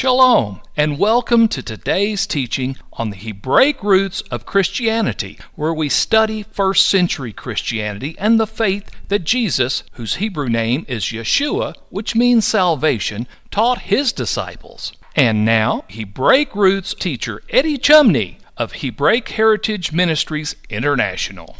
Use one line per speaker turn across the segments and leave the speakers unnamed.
Shalom, and welcome to today's teaching on the Hebraic roots of Christianity, where we study first century Christianity and the faith that Jesus, whose Hebrew name is Yeshua, which means salvation, taught his disciples. And now, Hebraic roots teacher Eddie Chumney of Hebraic Heritage Ministries International.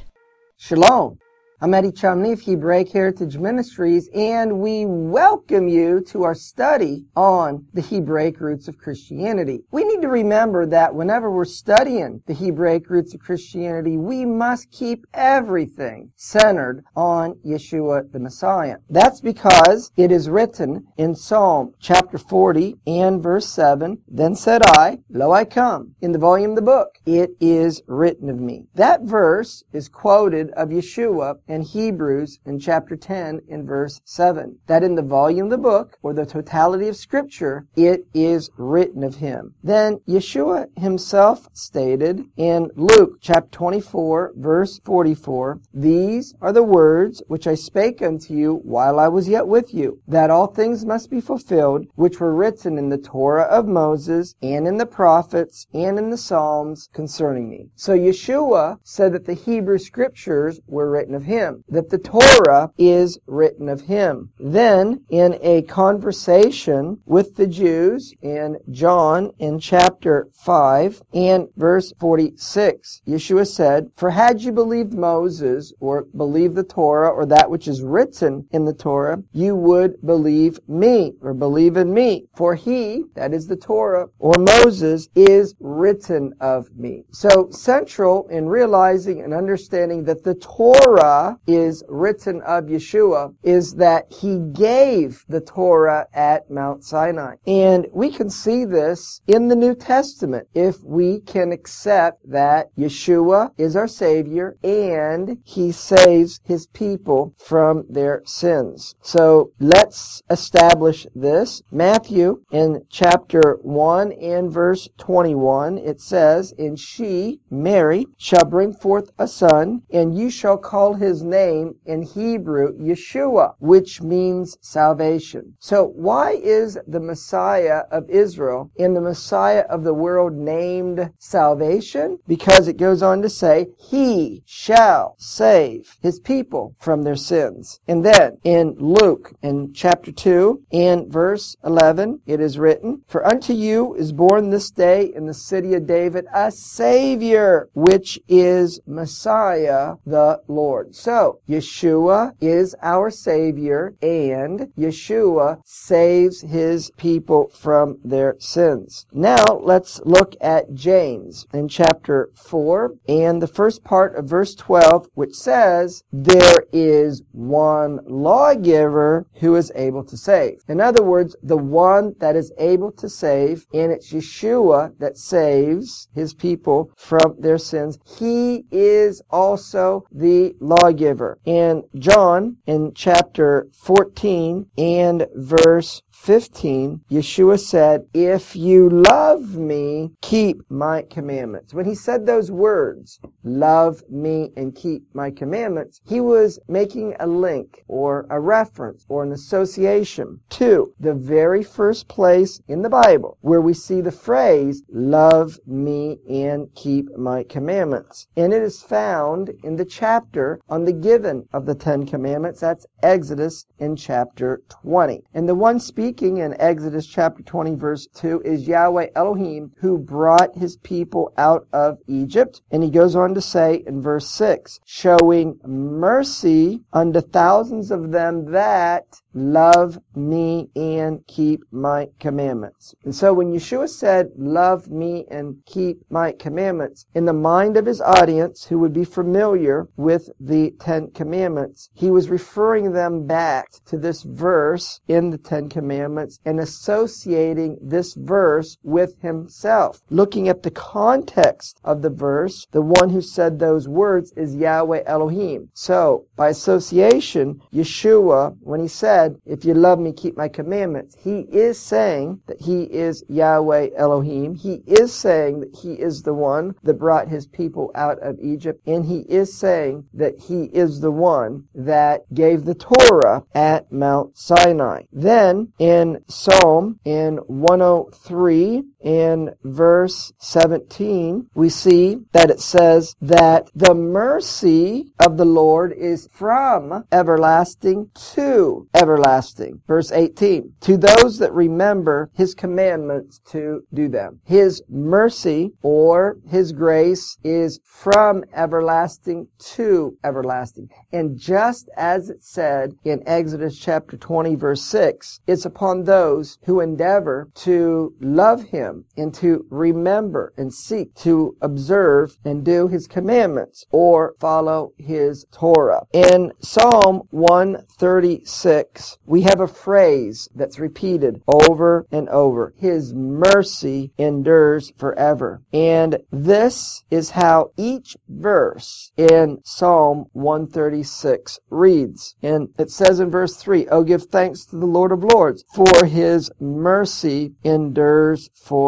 Shalom. I'm Eddie Chumney of Hebraic Heritage Ministries, and we welcome you to our study on the Hebraic roots of Christianity. We need to remember that whenever we're studying the Hebraic roots of Christianity, we must keep everything centered on Yeshua the Messiah. That's because it is written in Psalm chapter 40 and verse 7, Then said I, Lo I come, in the volume of the book, it is written of me. That verse is quoted of Yeshua and Hebrews in chapter 10 in verse 7. That in the volume of the book, or the totality of scripture, it is written of him. Then Yeshua himself stated in Luke chapter 24 verse 44, These are the words which I spake unto you while I was yet with you, that all things must be fulfilled which were written in the Torah of Moses and in the prophets and in the Psalms concerning me. So Yeshua said that the Hebrew scriptures were written of him that the Torah is written of him. Then, in a conversation with the Jews in John in chapter 5 and verse 46, Yeshua said, For had you believed Moses, or believed the Torah, or that which is written in the Torah, you would believe me, or believe in me. For he, that is the Torah, or Moses, is written of me. So, central in realizing and understanding that the Torah is written of Yeshua is that he gave the Torah at Mount Sinai. And we can see this in the New Testament if we can accept that Yeshua is our Savior and he saves his people from their sins. So let's establish this. Matthew in chapter 1 and verse 21, it says, And she, Mary, shall bring forth a son, and you shall call his name name in Hebrew Yeshua, which means salvation. So why is the Messiah of Israel and the Messiah of the world named salvation? Because it goes on to say, He shall save His people from their sins. And then in Luke, in chapter 2, in verse 11, it is written, For unto you is born this day in the city of David a Savior, which is Messiah the Lord. So, Yeshua is our Savior and Yeshua saves His people from their sins. Now let's look at James in chapter 4 and the first part of verse 12 which says, There is one lawgiver who is able to save. In other words, the one that is able to save and it's Yeshua that saves His people from their sins. He is also the lawgiver. In John, in chapter 14 and verse 15, Yeshua said, If you love me, keep my commandments. When he said those words, love me and keep my commandments, he was making a link or a reference or an association to the very first place in the Bible where we see the phrase, love me and keep my commandments. And it is found in the chapter on the giving of the Ten Commandments. That's Exodus in chapter 20. And the one speaking speaking in Exodus chapter 20 verse 2 is Yahweh Elohim who brought his people out of Egypt. And he goes on to say in verse 6, showing mercy unto thousands of them that love me and keep my commandments. And so when Yeshua said, love me and keep my commandments, in the mind of his audience who would be familiar with the Ten Commandments, he was referring them back to this verse in the Ten Commandments and associating this verse with himself. Looking at the context of the verse, the one who said those words is Yahweh Elohim. So, by association, Yeshua, when he said, said, If you love me, keep my commandments. He is saying that he is Yahweh Elohim. He is saying that he is the one that brought his people out of Egypt. And he is saying that he is the one that gave the Torah at Mount Sinai. Then in Psalm in 103 in verse 17, we see that it says that the mercy of the Lord is from everlasting to everlasting. Verse 18, to those that remember his commandments to do them. His mercy or his grace is from everlasting to everlasting. And just as it said in Exodus chapter 20 verse 6, it's upon those who endeavor to love him and to remember and seek to observe and do his commandments or follow his Torah. In Psalm 136, we have a phrase that's repeated over and over. His mercy endures forever. And this is how each verse in Psalm 136 reads. And it says in verse 3, Oh, give thanks to the Lord of Lords, for his mercy endures forever.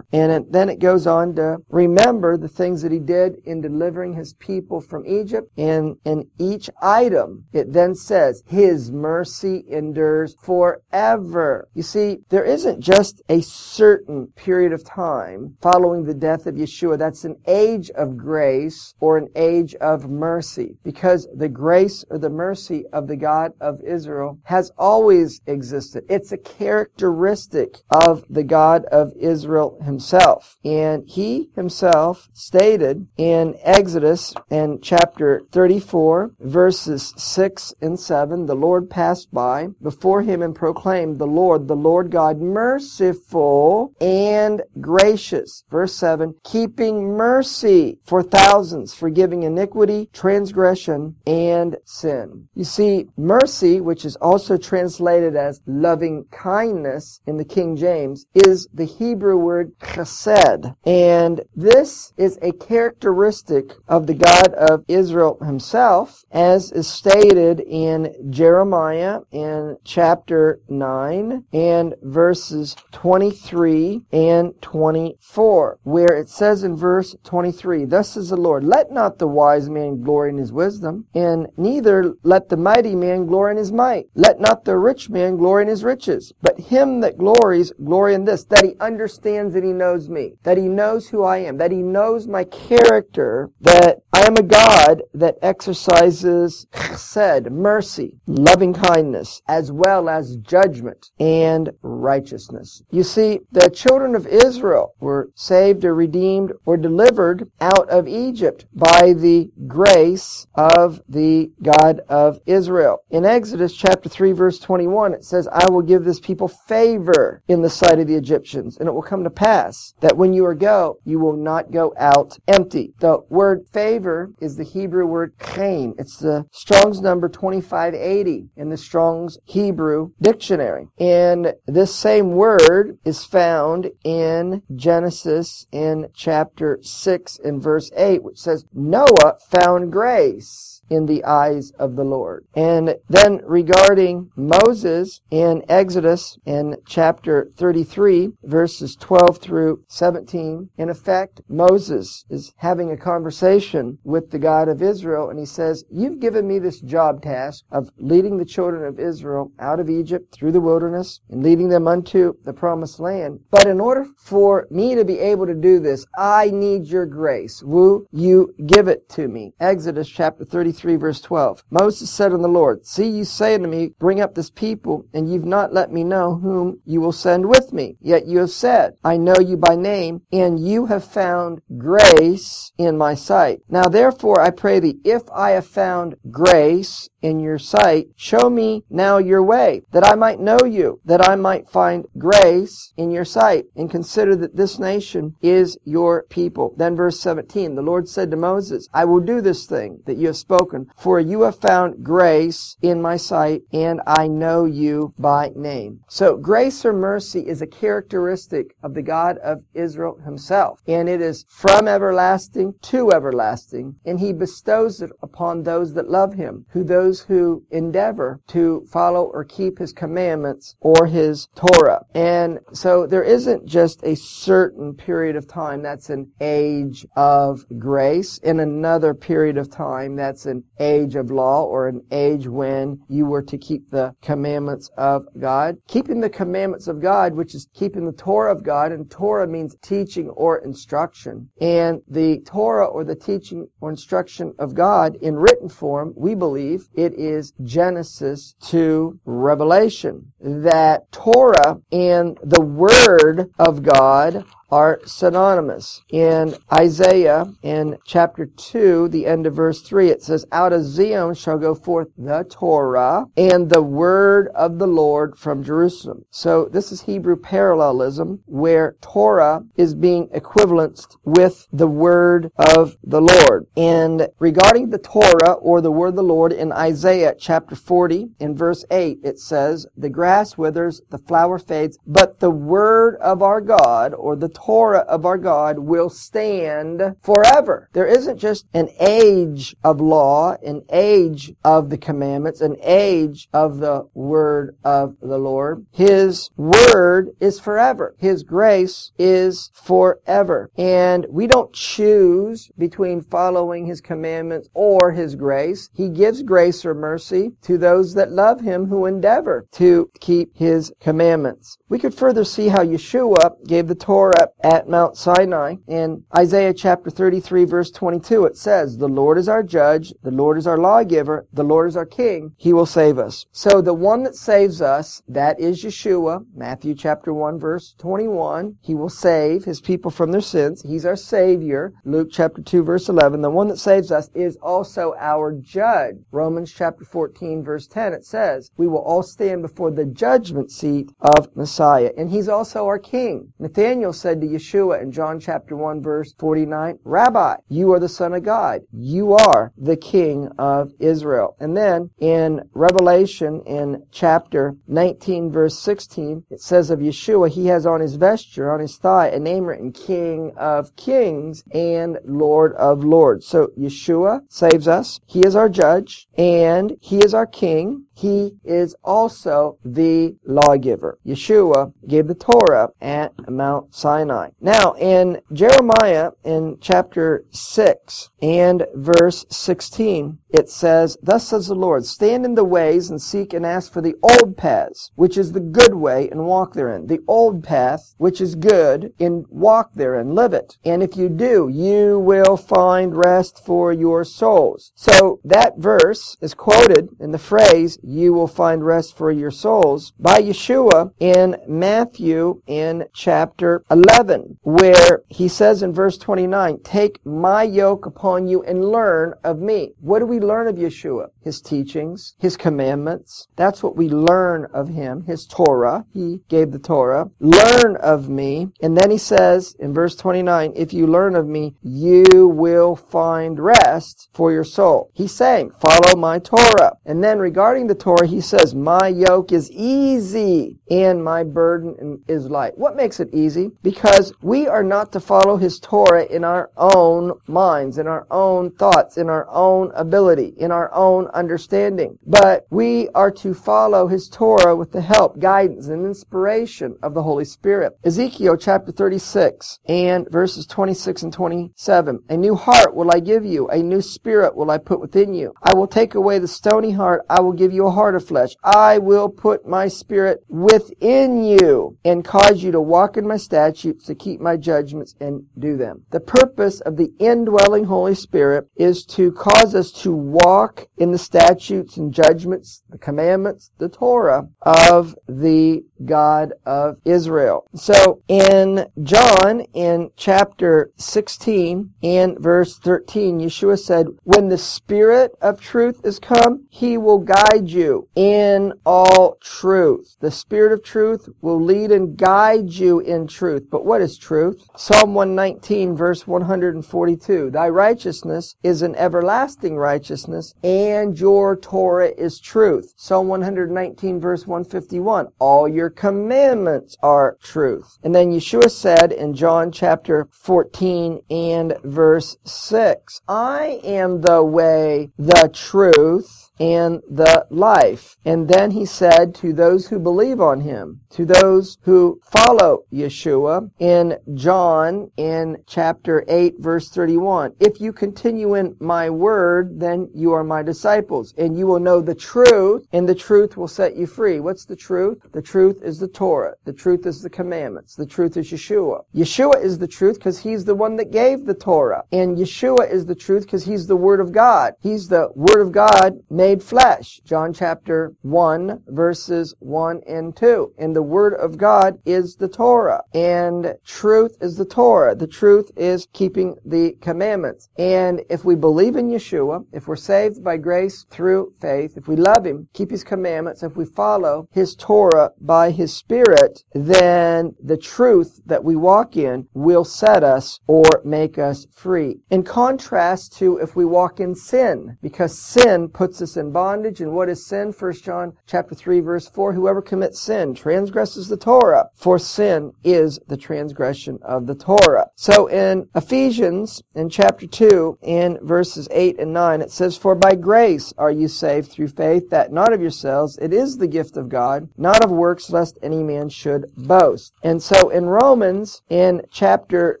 And it, then it goes on to remember the things that he did in delivering his people from Egypt. And in each item, it then says, his mercy endures forever. You see, there isn't just a certain period of time following the death of Yeshua. That's an age of grace or an age of mercy because the grace or the mercy of the God of Israel has always existed. It's a characteristic of the God of Israel himself. And he himself stated in Exodus in chapter 34 verses 6 and 7, the Lord passed by before him and proclaimed, the Lord, the Lord God, merciful and gracious. Verse 7, keeping mercy for thousands, forgiving iniquity, transgression, and sin. You see, mercy, which is also translated as loving kindness in the King James, is the Hebrew word chesed. And this is a characteristic of the God of Israel himself, as is stated in Jeremiah in chapter 9 and verses 23 and 24, where it says in verse 23, Thus says the Lord, Let not the wise man glory in his wisdom, and neither let the mighty man glory in his might. Let not the rich man glory in his riches, but him that glories, glory in this, that he understands that he knows me, that he knows who I am, that he knows my character, that I am a God that exercises chesed, mercy, loving kindness, as well as judgment and righteousness. You see, the children of Israel were saved or redeemed or delivered out of Egypt by the grace of the God of Israel. In Exodus chapter 3 verse 21, it says, I will give this people favor in the sight of the Egyptians, and it will come to pass that when you are go, you will not go out empty. The word favor is the Hebrew word chaim. It's the Strong's number 2580 in the Strong's Hebrew dictionary. And this same word is found in Genesis in chapter 6 and verse 8, which says, Noah found grace in the eyes of the Lord. And then regarding Moses in Exodus in chapter 33, verses 12 through 17, in effect, Moses is having a conversation with the God of Israel and he says, You've given me this job task of leading the children of Israel out of Egypt through the wilderness and leading them unto the promised land. But in order for me to be able to do this, I need your grace. Will you give it to me? Exodus chapter 33 33 verse 12. Moses said unto the Lord, See, you say unto me, Bring up this people, and you've not let me know whom you will send with me. Yet you have said, I know you by name, and you have found grace in my sight. Now therefore I pray thee, if I have found grace in your sight, show me now your way, that I might know you, that I might find grace in your sight, and consider that this nation is your people. Then verse 17, the Lord said to Moses, I will do this thing that you have spoken, for you have found grace in my sight, and I know you by name. So grace or mercy is a characteristic of the God of Israel himself, and it is from everlasting to everlasting, and he bestows it upon those that love him, who those who endeavor to follow or keep his commandments or his Torah. And so there isn't just a certain period of time that's an age of grace, in another period of time that's an age of law or an age when you were to keep the commandments of God. Keeping the commandments of God, which is keeping the Torah of God, and Torah means teaching or instruction. And the Torah or the teaching or instruction of God in written form, we believe it is Genesis to Revelation. That Torah and the Word of God are synonymous. In Isaiah, in chapter 2, the end of verse 3, it says, Out of Zion shall go forth the Torah and the word of the Lord from Jerusalem. So this is Hebrew parallelism where Torah is being equivalenced with the word of the Lord. And regarding the Torah or the word of the Lord in Isaiah chapter 40 in verse 8, it says, The grass withers, the flower fades, but the word of our God or the Torah of our God will stand forever. There isn't just an age of law, an age of the commandments, an age of the word of the Lord. His word is forever. His grace is forever. And we don't choose between following his commandments or his grace. He gives grace or mercy to those that love him who endeavor to keep his commandments. We could further see how Yeshua gave the Torah at Mount Sinai. In Isaiah chapter 33 verse 22 it says, The Lord is our judge, the Lord is our lawgiver, the Lord is our king, he will save us. So the one that saves us, that is Yeshua, Matthew chapter 1 verse 21, he will save his people from their sins. He's our savior. Luke chapter 2 verse 11, the one that saves us is also our judge. Romans chapter 14 verse 10 it says, We will all stand before the judgment seat of Messiah. And he's also our king. Nathanael said to Yeshua in John chapter 1 verse 49, Rabbi, you are the son of God. You are the king of Israel. And then in Revelation in chapter 19 verse 16, it says of Yeshua, he has on his vesture, on his thigh, a name written King of Kings and Lord of Lords. So Yeshua saves us. He is our judge and he is our king. He is also the lawgiver. Yeshua gave the Torah at Mount Sinai. Now, in Jeremiah, in chapter 6 and verse 16, it says, Thus says the Lord, Stand in the ways and seek and ask for the old paths, which is the good way, and walk therein. The old path, which is good, and walk therein, live it. And if you do, you will find rest for your souls. So that verse is quoted in the phrase, you will find rest for your souls by Yeshua in Matthew in chapter 11, where he says in verse 29, Take my yoke upon you and learn of me. What do we learn of Yeshua? His teachings, his commandments. That's what we learn of him, his Torah. He gave the Torah. Learn of me. And then he says in verse 29, If you learn of me, you will find rest for your soul. He's saying, Follow my Torah. And then regarding the Torah, he says, My yoke is easy and my burden is light. What makes it easy? Because we are not to follow his Torah in our own minds, in our own thoughts, in our own ability, in our own understanding. But we are to follow his Torah with the help, guidance, and inspiration of the Holy Spirit. Ezekiel chapter 36 and verses 26 and 27. A new heart will I give you, a new spirit will I put within you. I will take away the stony heart, I will give you a heart of flesh. I will put my spirit within you and cause you to walk in my statutes to keep my judgments, and do them. The purpose of the indwelling Holy Spirit is to cause us to walk in the statutes and judgments, the commandments, the Torah of the God of Israel. So in John, in chapter 16 and verse 13, Yeshua said, When the Spirit of truth is come, he will guide you in all truth. The Spirit of truth will lead and guide you in truth. But what is truth? Psalm 119 verse 142. Thy righteousness is an everlasting righteousness and your Torah is truth. Psalm 119 verse 151. All your commandments are truth. And then Yeshua said in John chapter 14 and verse 6, I am the way, the truth, and the life. And then he said to those who believe on him, to those who follow Yeshua in John in chapter 8 verse 31, if you continue in my word, then you are my disciples and you will know the truth and the truth will set you free. What's the truth? The truth is the Torah. The truth is the commandments. The truth is Yeshua. Yeshua is the truth because he's the one that gave the Torah. And Yeshua is the truth because he's the word of God. He's the word of God made made flesh. John chapter 1 verses 1 and 2. And the word of God is the Torah. And truth is the Torah. The truth is keeping the commandments. And if we believe in Yeshua, if we're saved by grace through faith, if we love Him, keep His commandments, if we follow His Torah by His Spirit, then the truth that we walk in will set us or make us free. In contrast to if we walk in sin, because sin puts us in bondage. And what is sin? 1 John chapter 3 verse 4. Whoever commits sin transgresses the Torah, for sin is the transgression of the Torah. So in Ephesians in chapter 2 in verses 8 and 9 it says, For by grace are you saved through faith, that not of yourselves, it is the gift of God, not of works, lest any man should boast. And so in Romans in chapter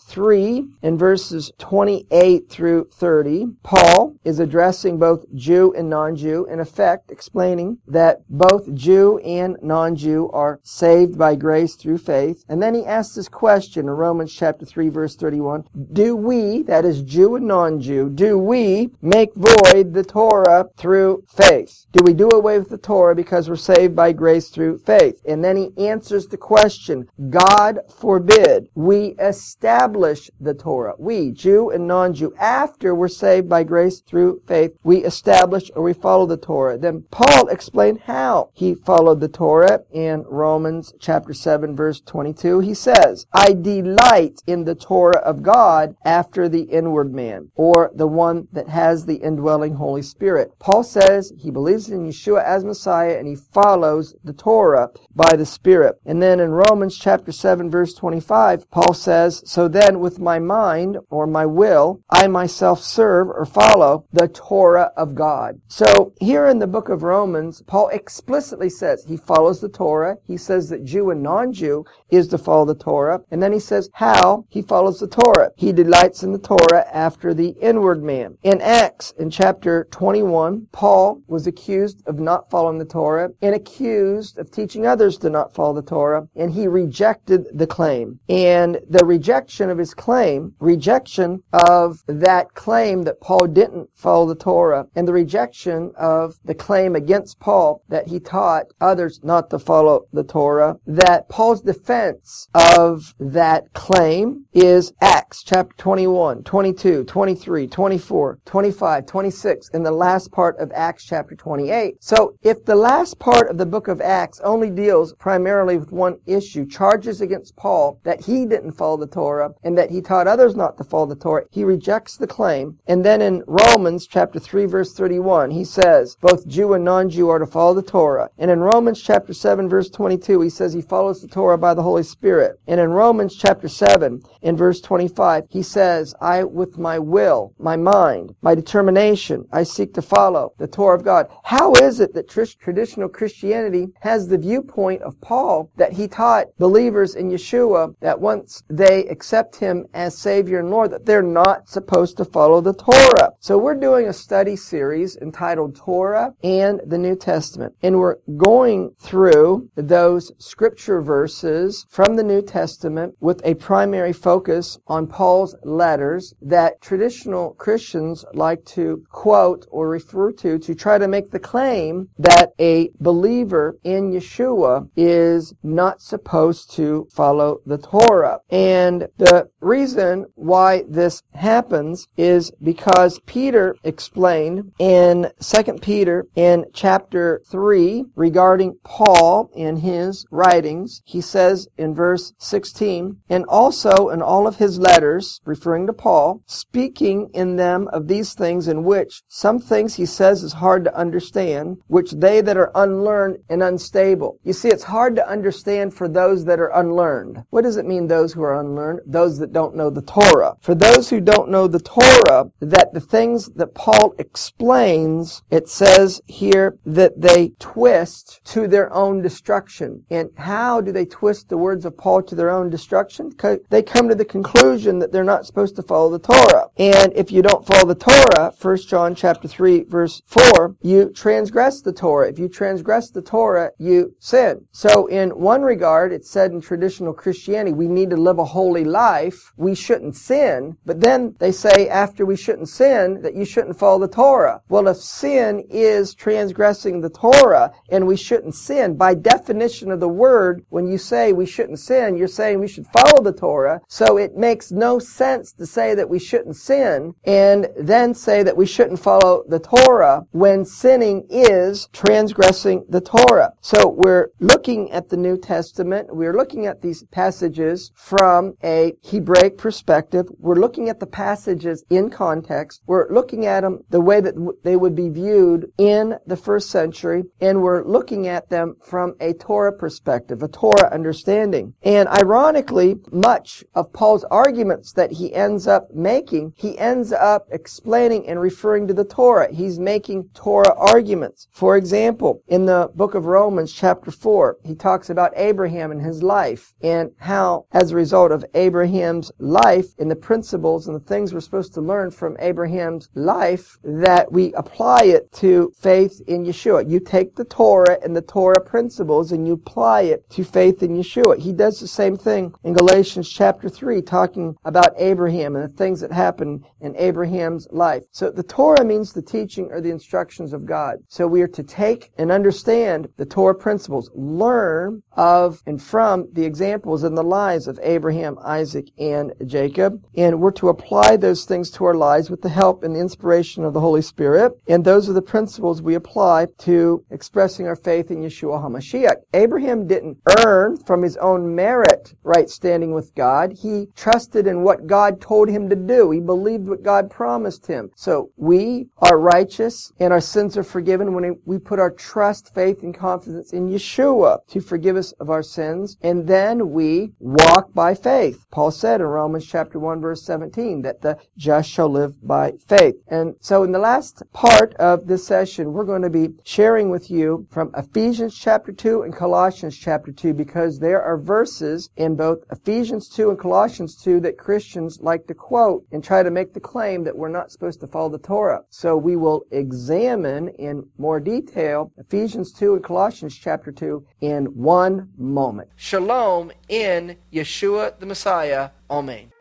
3 in verses 28 through 30, Paul is addressing both Jew and non-Jew Jew, in effect explaining that both Jew and non-Jew are saved by grace through faith. And then he asks this question in Romans chapter 3 verse 31, do we, that is Jew and non-Jew, do we make void the Torah through faith? Do we do away with the Torah because we're saved by grace through faith? And then he answers the question, God forbid we establish the Torah. We, Jew and non-Jew, after we're saved by grace through faith, we establish or we follow the Torah. Then Paul explained how he followed the Torah in Romans chapter 7 verse 22. He says, I delight in the Torah of God after the inward man, or the one that has the indwelling Holy Spirit. Paul says he believes in Yeshua as Messiah and he follows the Torah by the Spirit. And then in Romans chapter 7 verse 25, Paul says, So then with my mind or my will, I myself serve or follow the Torah of God. So here in the book of Romans, Paul explicitly says he follows the Torah. He says that Jew and non-Jew is to follow the Torah. And then he says how he follows the Torah. He delights in the Torah after the inward man. In Acts, in chapter 21, Paul was accused of not following the Torah and accused of teaching others to not follow the Torah. And he rejected the claim. And the rejection of his claim, rejection of that claim that Paul didn't follow the Torah, and the rejection of the claim against Paul that he taught others not to follow the Torah, that Paul's defense of that claim is Acts chapter 21, 22, 23, 24, 25, 26, and the last part of Acts chapter 28. So if the last part of the book of Acts only deals primarily with one issue, charges against Paul that he didn't follow the Torah and that he taught others not to follow the Torah, he rejects the claim. And then in Romans chapter 3 verse 31, he says, both Jew and non-Jew are to follow the Torah. And in Romans chapter 7 verse 22, he says he follows the Torah by the Holy Spirit. And in Romans chapter 7 in verse 25, he says, I with my will, my mind, my determination, I seek to follow the Torah of God. How is it that tr- traditional Christianity has the viewpoint of Paul that he taught believers in Yeshua that once they accept him as Savior and Lord, that they're not supposed to follow the Torah? So we're doing a study series entitled Torah and the New Testament. And we're going through those scripture verses from the New Testament with a primary focus on Paul's letters that traditional Christians like to quote or refer to to try to make the claim that a believer in Yeshua is not supposed to follow the Torah. And the reason why this happens is because Peter explained in 2 Peter in chapter 3 regarding Paul in his writings. He says in verse 16, and also in all of his letters, referring to Paul, speaking in them of these things in which some things he says is hard to understand, which they that are unlearned and unstable. You see, it's hard to understand for those that are unlearned. What does it mean, those who are unlearned? Those that don't know the Torah. For those who don't know the Torah, that the things that Paul explains, it says here that they twist to their own destruction. And how do they twist the words of Paul to their own destruction? They come to the conclusion that they're not supposed to follow the Torah. And if you don't follow the Torah, 1 John chapter 3 verse 4, you transgress the Torah. If you transgress the Torah, you sin. So in one regard, it's said in traditional Christianity, we need to live a holy life. We shouldn't sin. But then they say after we shouldn't sin, that you shouldn't follow the Torah. Well, if sin is transgressing the Torah and we shouldn't sin, by definition of the word, when you say we shouldn't sin, you're saying we should follow the Torah. So it makes no sense to say that we shouldn't sin and then say that we shouldn't follow the Torah when sinning is transgressing the Torah. So we're looking at the New Testament. We're looking at these passages from a Hebraic perspective. We're looking at the passages in context. We're looking at them the way that they would be viewed in the first century, and we're looking at them from a Torah perspective, a Torah understanding. And ironically, much of Paul's arguments that he ends up making, he ends up explaining and referring to the Torah. He's making Torah arguments. For example, in the book of Romans, chapter 4, he talks about Abraham and his life and how, as a result of Abraham's life and the principles and the things we're supposed to learn from Abraham's life, that we apply it to faith in Yeshua. You take the Torah and the Torah principles and you apply it to faith in Yeshua. He does the same thing in Galatians chapter 3, talking about Abraham and the things that happened in Abraham's life. So the Torah means the teaching or the instructions of God. So we are to take and understand the Torah principles, learn of and from the examples and the lives of Abraham, Isaac, and Jacob, and we're to apply those things to our lives with the help and the inspiration of the Holy Spirit. And those are the principles we apply to expressing our faith in Yeshua HaMashiach. Abraham didn't earn from his own merit right standing with God. He trusted in what God told him to do. He believed what God promised him. So we are righteous and our sins are forgiven when we put our trust, faith, and confidence in Yeshua to forgive us of our sins. And then we walk by faith. Paul said in Romans chapter 1 verse 17 that the just shall live by faith. And so in the last part of this session, we're going to be sharing with you from Ephesians chapter 2 and Colossians chapter 2 because there are verses in both Ephesians 2 and Colossians 2 that Christians like to quote and try to make the claim that we're not supposed to follow the Torah. So we will examine in more detail Ephesians 2 and Colossians chapter 2 in one moment. Shalom in Yeshua the Messiah. Amen.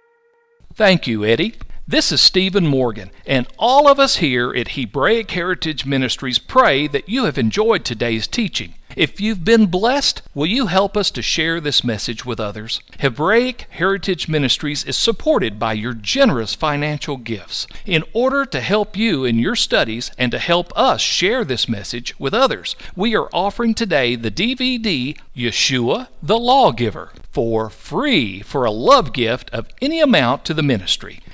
Thank you, Eddie. This is Stephen Morgan, and all of us here at Hebraic Heritage Ministries pray that you have enjoyed today's teaching. If you've been blessed, will you help us to share this message with others? Hebraic Heritage Ministries is supported by your generous financial gifts. In order to help you in your studies and to help us share this message with others, we are offering today the DVD Yeshua the Lawgiver for free for a love gift of any amount to the ministry.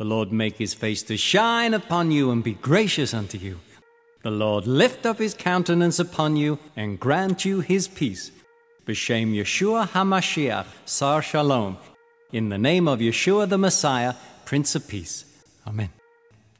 The Lord make his face to shine upon you and be gracious unto you. The Lord lift up his countenance upon you and grant you his peace. B'Shem Yeshua HaMashiach, Sar Shalom. In the name of Yeshua the Messiah, Prince of Peace. Amen.